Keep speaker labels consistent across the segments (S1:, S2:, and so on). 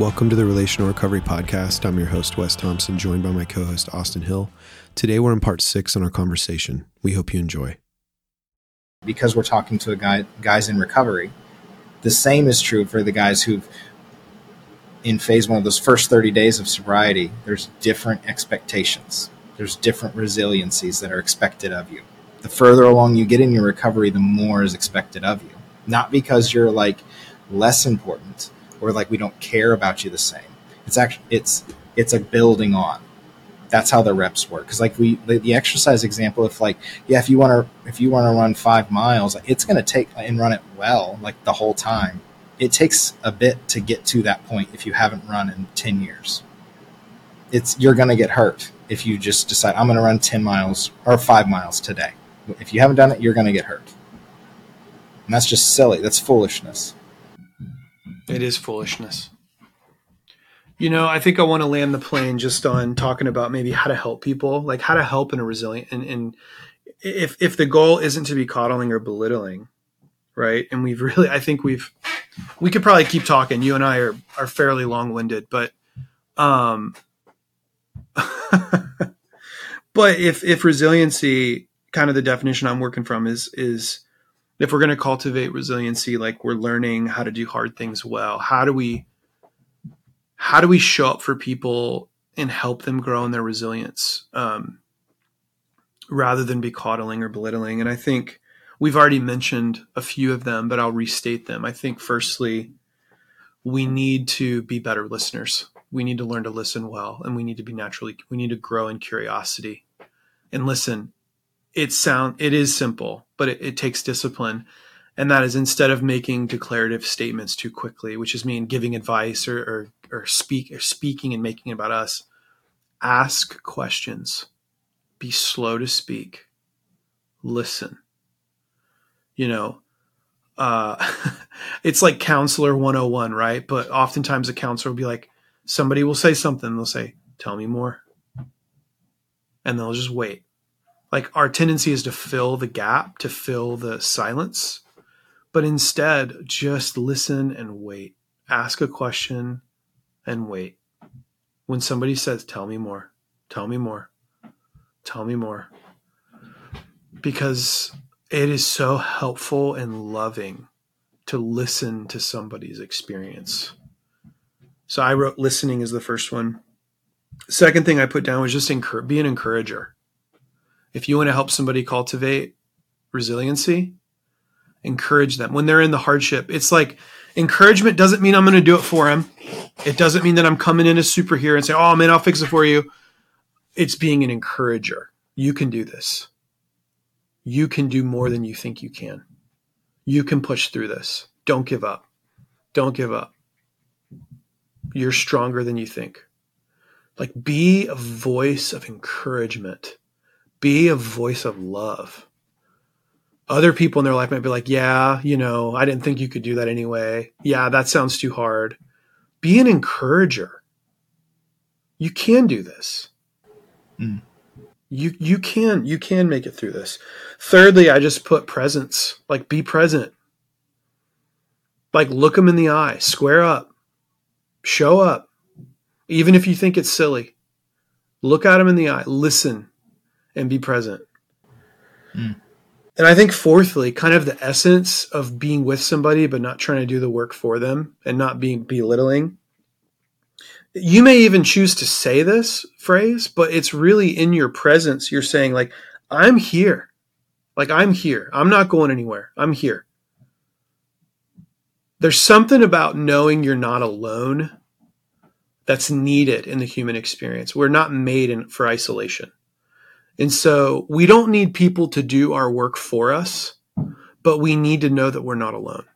S1: Welcome to the Relational Recovery Podcast. I'm your host, Wes Thompson, joined by my co host, Austin Hill. Today, we're in part six on our conversation. We hope you enjoy.
S2: Because we're talking to guy, guys in recovery, the same is true for the guys who've, in phase one of those first 30 days of sobriety, there's different expectations, there's different resiliencies that are expected of you. The further along you get in your recovery, the more is expected of you. Not because you're like less important or like we don't care about you the same. It's actually it's it's a building on. That's how the reps work. Because like we the, the, exercise example, if like yeah, if you want to if you want to run five miles, it's going to take and run it well like the whole time. It takes a bit to get to that point if you haven't run in ten years. It's you're going to get hurt if you just decide I'm going to run ten miles or five miles today. If you haven't done it, you're going to get hurt. And that's just silly. That's foolishness.
S3: It is foolishness. You know, I think I want to land the plane just on talking about maybe how to help people, like how to help in a resilient and, and if if the goal isn't to be coddling or belittling, right? And we've really I think we've we could probably keep talking. You and I are are fairly long-winded, but um but if if resiliency kind of the definition I'm working from is is if we're going to cultivate resiliency like we're learning how to do hard things well how do we how do we show up for people and help them grow in their resilience um, rather than be coddling or belittling? And i think we've already mentioned a few of them but i'll restate them. I think firstly we need to be better listeners. We need to learn to listen well and we need to be naturally we need to grow in curiosity. And listen it sound it is simple, but it, it takes discipline. And that is instead of making declarative statements too quickly, which is mean giving advice or, or, or speak or speaking and making about us, ask questions, be slow to speak, listen. You know, uh, it's like counselor 101, right? But oftentimes a counselor will be like, somebody will say something, they'll say, tell me more. And they'll just wait like our tendency is to fill the gap, to fill the silence, but instead just listen and wait. Ask a question and wait. When somebody says, Tell me more, tell me more, tell me more. Because it is so helpful and loving to listen to somebody's experience. So I wrote listening is the first one. Second thing I put down was just encourage, be an encourager if you want to help somebody cultivate resiliency, encourage them when they're in the hardship. It's like encouragement doesn't mean I'm going to do it for them. It doesn't mean that I'm coming in as superhero and say, "Oh man, I'll fix it for you." It's being an encourager. You can do this. You can do more than you think you can. You can push through this. Don't give up. Don't give up. You're stronger than you think. Like be a voice of encouragement be a voice of love. Other people in their life might be like, yeah, you know, I didn't think you could do that anyway. Yeah, that sounds too hard. Be an encourager. You can do this. Mm. You you can you can make it through this. Thirdly, I just put presence. Like be present. Like look them in the eye, square up, show up, even if you think it's silly. Look at them in the eye, listen, and be present. Mm. And I think, fourthly, kind of the essence of being with somebody but not trying to do the work for them and not being belittling. You may even choose to say this phrase, but it's really in your presence. You're saying, like, I'm here. Like, I'm here. I'm not going anywhere. I'm here. There's something about knowing you're not alone that's needed in the human experience. We're not made in, for isolation. And so we don't need people to do our work for us, but we need to know that we're not alone.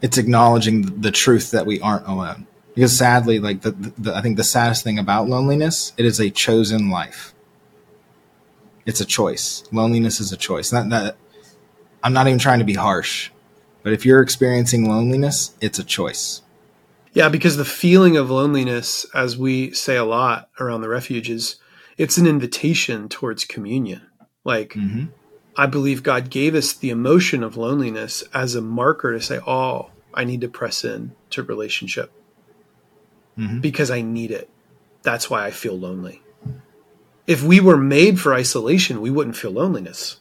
S2: It's acknowledging the truth that we aren't alone. Because sadly, like the, the, I think the saddest thing about loneliness, it is a chosen life. It's a choice. Loneliness is a choice. That, that I'm not even trying to be harsh, but if you're experiencing loneliness, it's a choice.
S3: Yeah, because the feeling of loneliness, as we say a lot around the refuge, is it's an invitation towards communion. Like, mm-hmm. I believe God gave us the emotion of loneliness as a marker to say, oh, I need to press in to relationship.
S2: Mhm.
S3: because I need it. That's why I feel lonely. If we were made for isolation, we wouldn't feel loneliness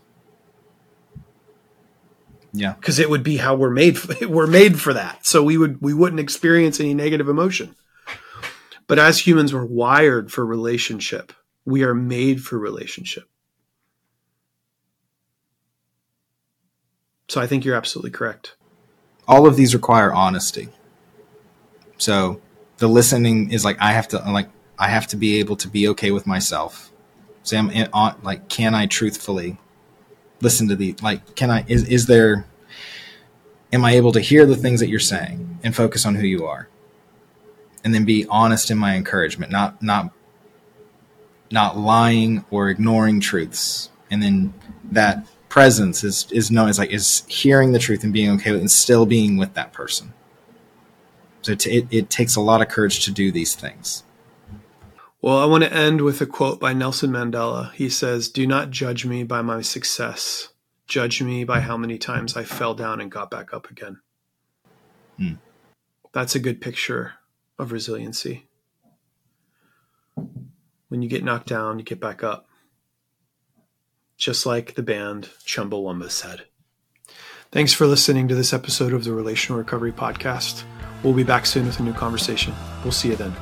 S2: Yeah.
S3: because it would be how we're made. We're made for that, so we would we wouldn't experience any negative emotion. But as humans, we're wired for relationship. We are made for relationship. So I think you're absolutely correct.
S2: all of these require honesty. So the listening is like I have to like I have to be able to be okay with myself. So I'm in, on, like, can I truthfully listen to the like? Can I is is there? Am I able to hear the things that you're saying and focus on who you are, and then be honest in my encouragement, not not not lying or ignoring truths, and then that presence is is known as like is hearing the truth and being okay with and still being with that person. So it, it, it takes a lot of courage to do these things.
S3: Well, I want to end with a quote by Nelson Mandela. He says, Do not judge me by my success. Judge me by how many times I fell down and got back up again.
S2: Hmm.
S3: That's a good picture of resiliency. When you get knocked down, you get back up. Just like the band Chumbawamba said. Thanks for listening to this episode of the Relational Recovery Podcast. We'll be back soon with a new conversation. We'll see you then.